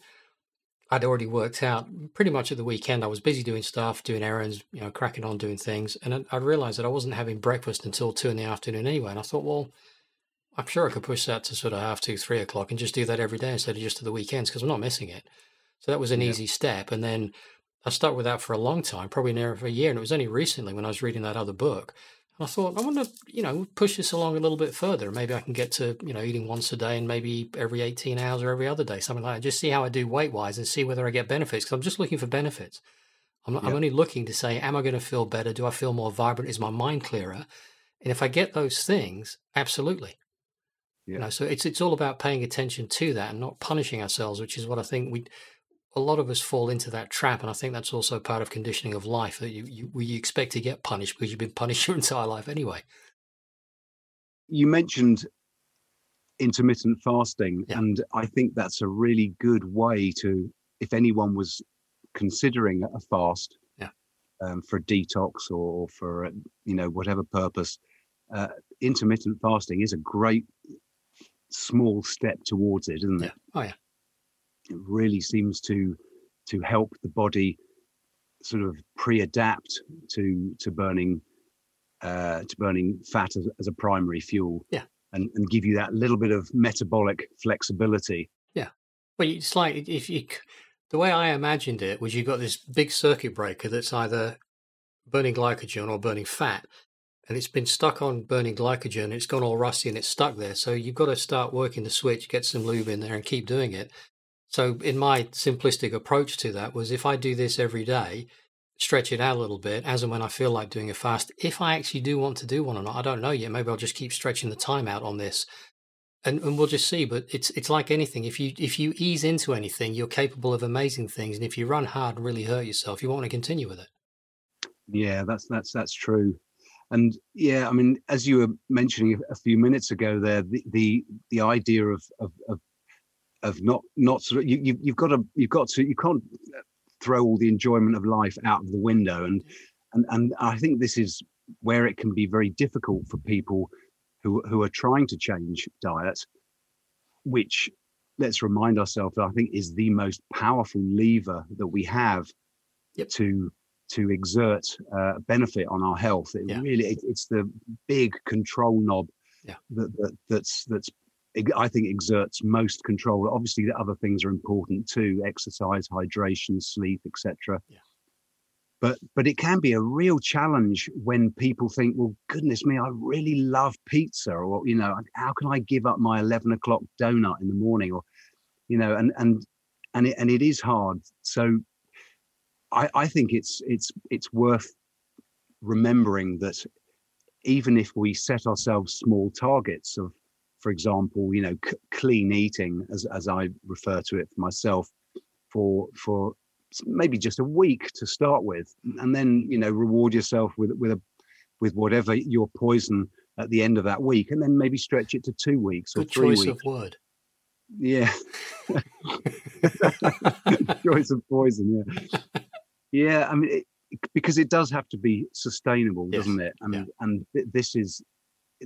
I'd already worked out pretty much at the weekend. I was busy doing stuff, doing errands, you know, cracking on doing things. And I- I realized that I wasn't having breakfast until two in the afternoon anyway. And I thought, well, I'm sure I could push that to sort of half two, three o'clock and just do that every day instead of just to the weekends because I'm not missing it. So that was an Yeah. easy step. And then I stuck with that for a long time, probably near for a year. And it was only recently when I was reading that other book. I thought, I want to, you know, push this along a little bit further. Maybe I can get to, you know, eating once a day and maybe every 18 hours or every other day, something like that. Just see how I do weight wise and see whether I get benefits. Because I'm just looking for benefits. I'm, not, I'm only looking to say, am I going to feel better? Do I feel more vibrant? Is my mind clearer? And if I get those things, absolutely. You know, so it's it's all about paying attention to that and not punishing ourselves, which is what I think we a lot of us fall into that trap, and I think that's also part of conditioning of life that you you, you expect to get punished because you've been punished your entire life anyway. You mentioned intermittent fasting, Yeah. and I think that's a really good way to, if anyone was considering a fast Yeah. um, for detox or for you know whatever purpose, uh, intermittent fasting is a great small step towards it, isn't it? Yeah. Oh yeah. It really seems to to help the body sort of pre-adapt to to burning uh, to burning fat as, as a primary fuel. Yeah. And, and give you that little bit of metabolic flexibility. Yeah. Well, it's like if you, the way I imagined it was you've got this big circuit breaker that's either burning glycogen or burning fat, and it's been stuck on burning glycogen. It's gone all rusty and it's stuck there. So you've got to start working the switch, get some lube in there, and keep doing it. So, in my simplistic approach to that was if I do this every day, stretch it out a little bit as and when I feel like doing a fast. If I actually do want to do one or not, I don't know yet. Maybe I'll just keep stretching the time out on this and, and we'll just see. But it's it's like anything. If you if you ease into anything, you're capable of amazing things. And if you run hard and really hurt yourself, you won't want to continue with it. Yeah, that's that's that's true. and yeah, I mean, as you were mentioning a few minutes ago, there the the, the idea of, of of of not not sort of you, you you've got to you've got to you can't throw all the enjoyment of life out of the window, and and and I think this is where it can be very difficult for people who who are trying to change diet, which let's remind ourselves I think is the most powerful lever that we have yep. to to exert uh, benefit on our health. It Yeah. really it, it's the big control knob Yeah. that, that that's that's I think exerts most control. Obviously, the other things are important too: exercise, hydration, sleep, etc. Yeah. But but it can be a real challenge when people think, "Well, goodness me, I really love pizza," or you know, how can I give up my eleven o'clock donut in the morning, or you know, and and and it, and it is hard. So I, I think it's it's it's worth remembering that even if we set ourselves small targets of, for example, you know, c- clean eating, as as I refer to it for myself, for for maybe just a week to start with, and then you know reward yourself with with a with whatever your poison at the end of that week, and then maybe stretch it to two weeks or Good three choice weeks. of word. Yeah. Choice of poison, yeah. Yeah, I mean, it, because it does have to be sustainable, Yes, doesn't it? And yeah. and th- this is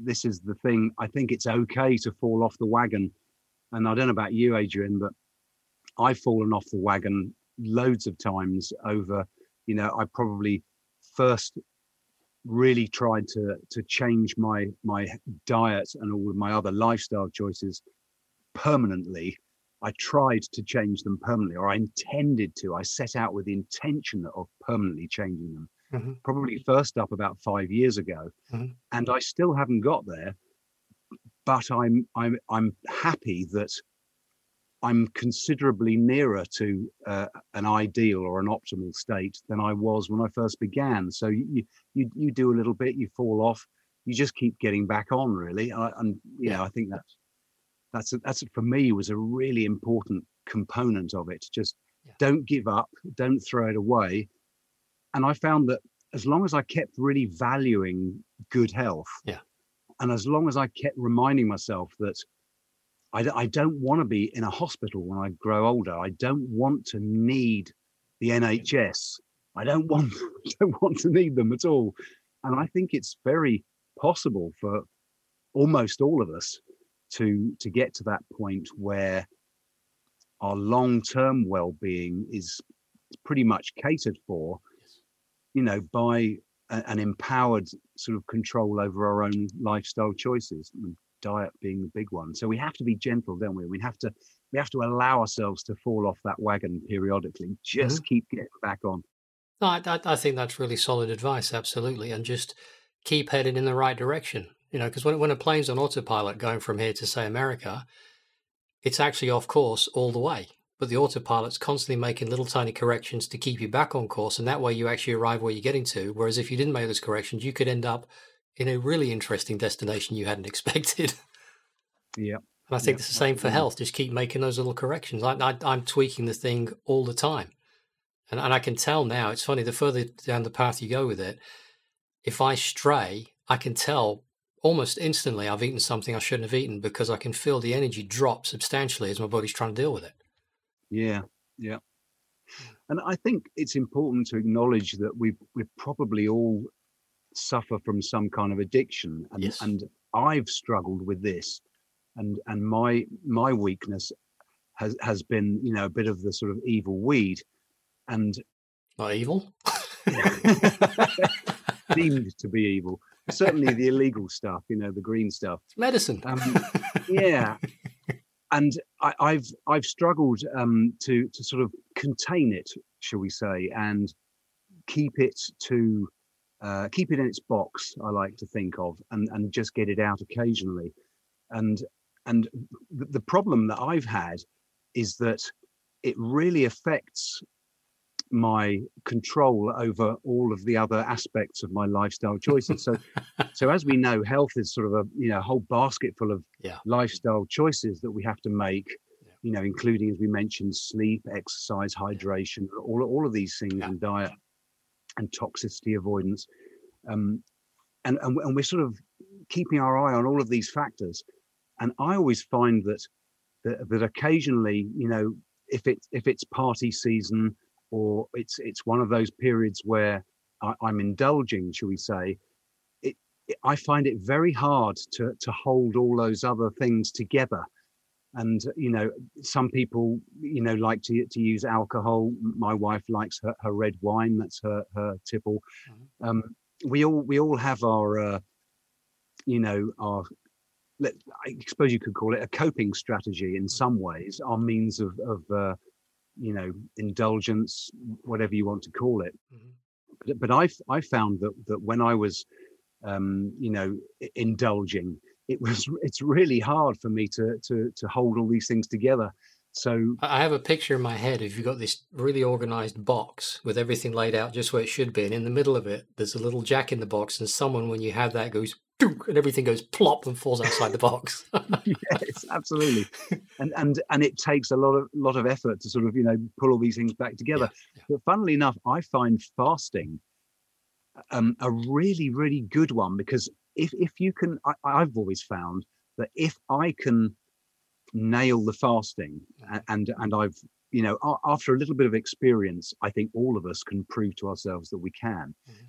this is the thing. I think it's okay to fall off the wagon. And I don't know about you, Adrian, but I've fallen off the wagon loads of times over, you know, I probably first really tried to to change my my diet and all of my other lifestyle choices permanently. I tried to change them permanently, or I intended to. I set out with the intention of permanently changing them. Mhm. Probably first up about five years ago, Mhm. and I still haven't got there. But I'm I'm I'm happy that I'm considerably nearer to uh, an ideal or an optimal state than I was when I first began. So you you you, do a little bit, you fall off, you just keep getting back on, really. And, I, and you know, I think that's that's a, that's a, for me was a really important component of it. Just Yeah. don't give up, don't throw it away. And I found that as long as I kept really valuing good health, Yeah. and as long as I kept reminding myself that I don't want to be in a hospital when I grow older. I don't want to need the NHS. I don't want don't want to need them at all. And I think it's very possible for almost all of us to to get to that point where our long-term well-being is pretty much catered for you know by a- an empowered sort of control over our own lifestyle choices diet being the big one so we have to be gentle don't we we have to we have to allow ourselves to fall off that wagon periodically just mm-hmm. keep getting back on No, I, I I think that's really solid advice, absolutely, and just keep heading in the right direction. You know, because when when a plane's on autopilot going from here to say America, it's actually off course all the way. But the autopilot's constantly making little tiny corrections to keep you back on course, and that way you actually arrive where you're getting to. Whereas if you didn't make those corrections, you could end up in a really interesting destination you hadn't expected. yeah And I think Yeah, it's the same for health. Just keep making those little corrections. I, I, I'm tweaking the thing all the time. And, and I can tell now, it's funny, the further down the path you go with it, if I stray, I can tell almost instantly I've eaten something I shouldn't have eaten because I can feel the energy drop substantially as my body's trying to deal with it. Yeah, yeah. And I think it's important to acknowledge that we we probably all suffer from some kind of addiction, and Yes. and I've struggled with this, and and my my weakness has has been you know a bit of the sort of evil weed, and Not evil. deemed to be evil. Certainly the illegal stuff, you know, the green stuff. It's medicine. Um, yeah and I, i've i've struggled um to to sort of contain it shall we say and keep it to uh keep it in its box i like to think of and and just get it out occasionally. And and the problem that i've had is that it really affects my control over all of the other aspects of my lifestyle choices so so as we know health is sort of a you know whole basket full of Yeah. lifestyle choices that we have to make Yeah. you know including as we mentioned sleep exercise hydration all, all of these things Yeah. and diet and toxicity avoidance um and, and and we're sort of keeping our eye on all of these factors. And I always find that that, that occasionally, you know, if it's if it's party season or it's it's one of those periods where I, am indulging, shall we say, it, it, I find it very hard to to hold all those other things together. And you know, some people you know like to to use alcohol. My wife likes her, her red wine. That's her her tipple. Mm-hmm. Um, we all we all have our uh, you know our let, I suppose you could call it a coping strategy in some ways, our means of, of uh, you know, indulgence, whatever you want to call it. Mm-hmm. But, but I I found that that when I was, um, you know, indulging, it was it's really hard for me to to to hold all these things together. So I have a picture in my head of you've got this really organized box with everything laid out just where it should be, and in the middle of it, there's a little jack in the box, and someone when you have that goes and everything goes plop and falls outside the box. yes, absolutely. And and and it takes a lot of lot of effort to sort of you know pull all these things back together. Yeah, yeah. But funnily enough, I find fasting um, a really really good one because if if you can, I, I've always found that if I can nail the fasting and and I've you know after a little bit of experience, I think all of us can prove to ourselves that we can. Mm-hmm.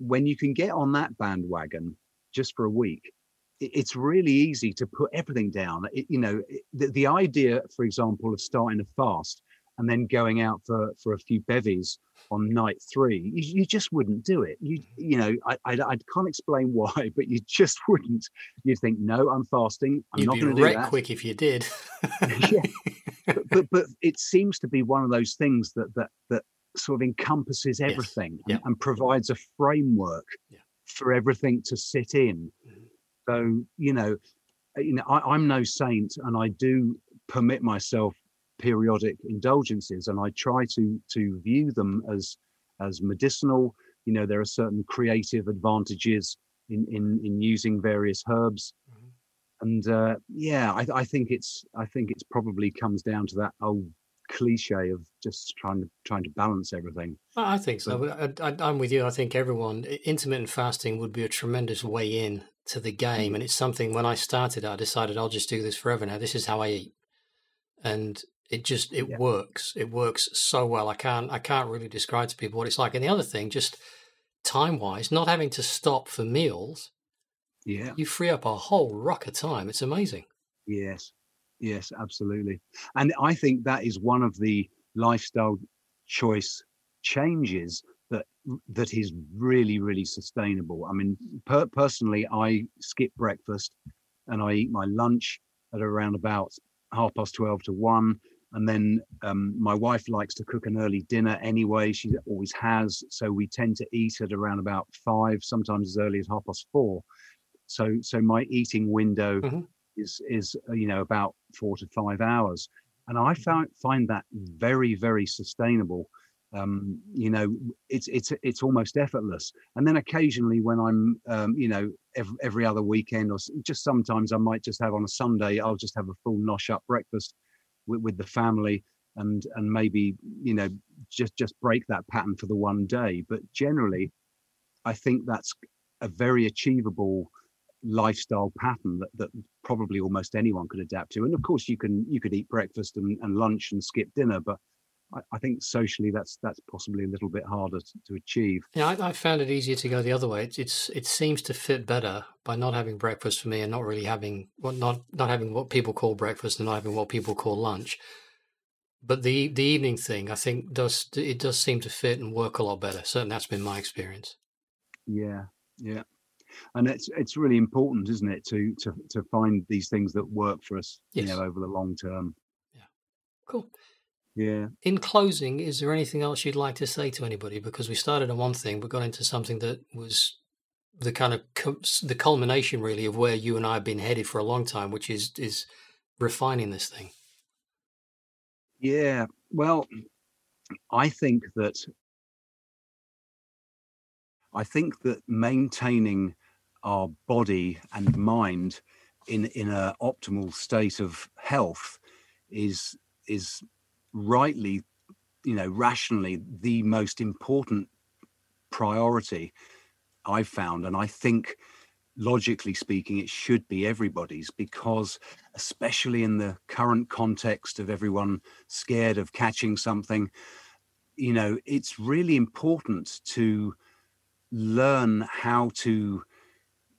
When you can get on that bandwagon just for a week, it's really easy to put everything down. It, you know, the, the idea, for example, of starting a fast and then going out for, for a few bevies on night three, you, you just wouldn't do it. You you know, I, I, I can't explain why, but you just wouldn't. You'd think, no, I'm fasting. I'm You'd not going to do that. quick if you did. yeah. But, but, but it seems to be one of those things that that that sort of encompasses everything yes. and, and, provides a framework for everything to sit in. Mm-hmm. So you know, uh, you know, I, I'm no saint, and I do permit myself periodic indulgences, and I try to to view them as as medicinal. You know, there are certain creative advantages in in in using various herbs. Mm-hmm. And uh, yeah, I, I think it's I think it's probably comes down to that old cliche of just trying to trying to balance everything. I think so. I, am with you. I think everyone intermittent fasting would be a tremendous way in to the game, mm. and it's something. When I started, I decided I'll just do this forever. Now this is how I eat, and it just it yeah. works. It works so well. I can't I can't really describe to people what it's like. And the other thing, just time wise, not having to stop for meals. Yeah, you free up a whole rock of time. It's amazing. Yes, Yes, absolutely. And I think that is one of the lifestyle choice changes that that is really really sustainable. I mean, per- personally, I skip breakfast and I eat my lunch at around about half past twelve to one, and then um, my wife likes to cook an early dinner anyway. She always has, so we tend to eat at around about five, sometimes as early as half past four. So so my eating window. Mm-hmm is is uh, you know about four to five hours, and I mm-hmm. found find that very very sustainable. Um, you know, it's it's it's almost effortless. And then occasionally, when I'm um, you know every, every other weekend, or just sometimes I might just have on a Sunday, I'll just have a full nosh up breakfast with, with the family, and and maybe you know just just break that pattern for the one day. But generally, I think that's a very achievable lifestyle pattern that, that probably almost anyone could adapt to. And of course, you can you could eat breakfast and, and lunch and skip dinner, but I, I, think socially that's that's possibly a little bit harder to, to achieve. Yeah, I, I, found it easier to go the other way. It's, it's it seems to fit better by not having breakfast for me and not really having what not not having what people call breakfast and not having what people call lunch. But the the evening thing, I think, does it does seem to fit and work a lot better. Certainly, that's been my experience. Yeah, yeah and it's it's really important, isn't it, to to to find these things that work for us, yes. you know, over the long term. Yeah, cool. Yeah. In closing, is there anything else you'd like to say to anybody? Because we started on one thing, but got into something that was the kind of the culmination, really, of where you and I have been headed for a long time, which is is refining this thing. Yeah. Well, I think that I think that maintaining our body and mind in in an optimal state of health is is rightly you know rationally the most important priority I've found, and I think logically speaking, it should be everybody's because, especially in the current context of everyone scared of catching something, you know, it's really important to learn how to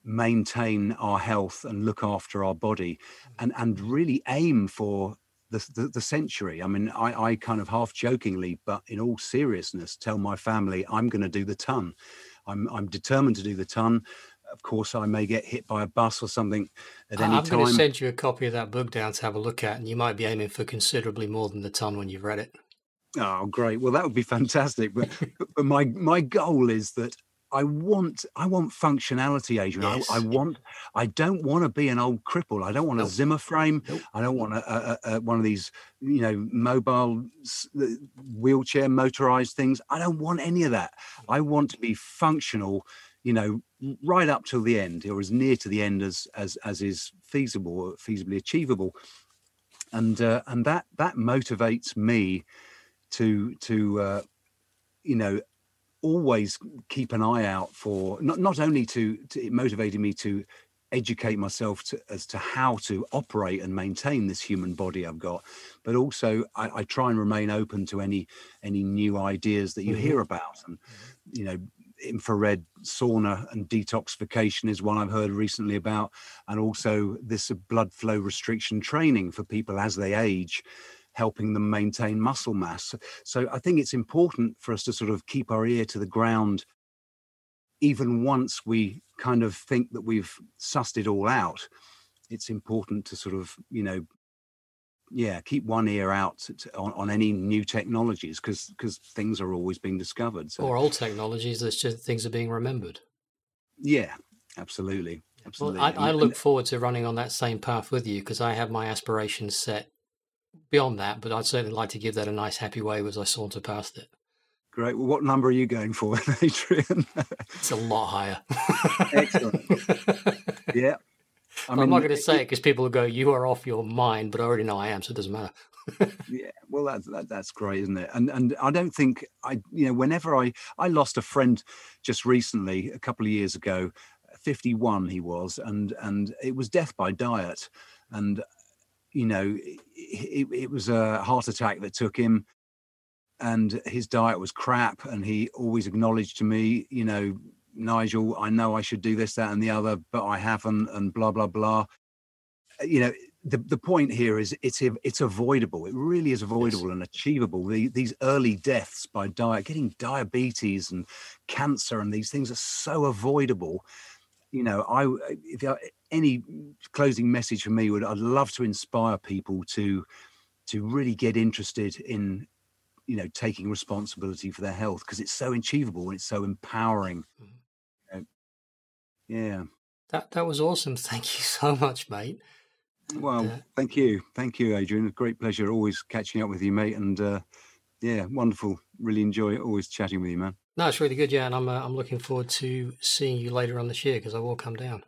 maintain our health and look after our body mm. and and really aim for the, the, the century. I mean, I, I kind of half jokingly, but in all seriousness, tell my family I'm going to do the ton. I'm, I'm determined to do the ton. Of course, I may get hit by a bus or something at any time. I'm going to send you a copy of that book down to have a look at, and you might be aiming for considerably more than the ton when you've read it. Oh, great! Well, that would be fantastic. But, but my my goal is that I want I want functionality, Adrian. Yes. I, I want I don't want to be an old cripple. I don't want Nope. a Zimmer frame. Nope. I don't want a, a, a, one of these you know mobile wheelchair motorized things. I don't want any of that. I want to be functional. You know, right up till the end, or as near to the end as as as is feasible, or feasibly achievable. And uh, and that that motivates me to to uh, you know always keep an eye out for not not only to, to it motivated me to educate myself to, as to how to operate and maintain this human body I've got, but also I, I try and remain open to any any new ideas that you Mhm. hear about, and you know infrared sauna and detoxification is one I've heard recently about, and also this blood flow restriction training for people as they age helping them maintain muscle mass. So I think it's important for us to sort of keep our ear to the ground, even once we kind of think that we've sussed it all out. It's important to sort of, you know, yeah, keep one ear out to, to- on, on any new technologies because because things are always being discovered. So Or old technologies, that's just things are being remembered. yeah, absolutely, Well, absolutely. I, I look forward to running on that same path with you because I have my aspirations set beyond that, but I'd certainly like to give that a nice, happy wave as I saunter past it. great. Well, what number are you going for, Adrian? It's a lot higher. Excellent. yeah. I I'm not going to say it because people will go, "You are off your mind," but I already know I am, so it doesn't matter. yeah well that's that, that's great isn't it and and i don't think i you know whenever i i lost a friend just recently a couple of years ago 51 he was and and it was death by diet and you know it, it, was a heart attack that took him and his diet was crap and he always acknowledged to me you know nigel i know i should do this that and the other but i haven't and blah blah blah. You know the, the point here is it's it's avoidable. It really is avoidable and achievable. The, these early deaths by diet getting diabetes and cancer and these things are so avoidable. You know i if there- any closing message for me would i'd love to inspire people to to really get interested in you know taking responsibility for their health because it's so achievable and it's so empowering Mhm. Yeah That that was awesome. Thank you so much, mate. Well, uh, thank you. Thank you, Adrian. A great pleasure always catching up with you, mate. And uh, yeah, wonderful. Really enjoy always chatting with you, man. No, it's really good, yeah, and I'm uh, I'm looking forward to seeing you later on this year because I will come down.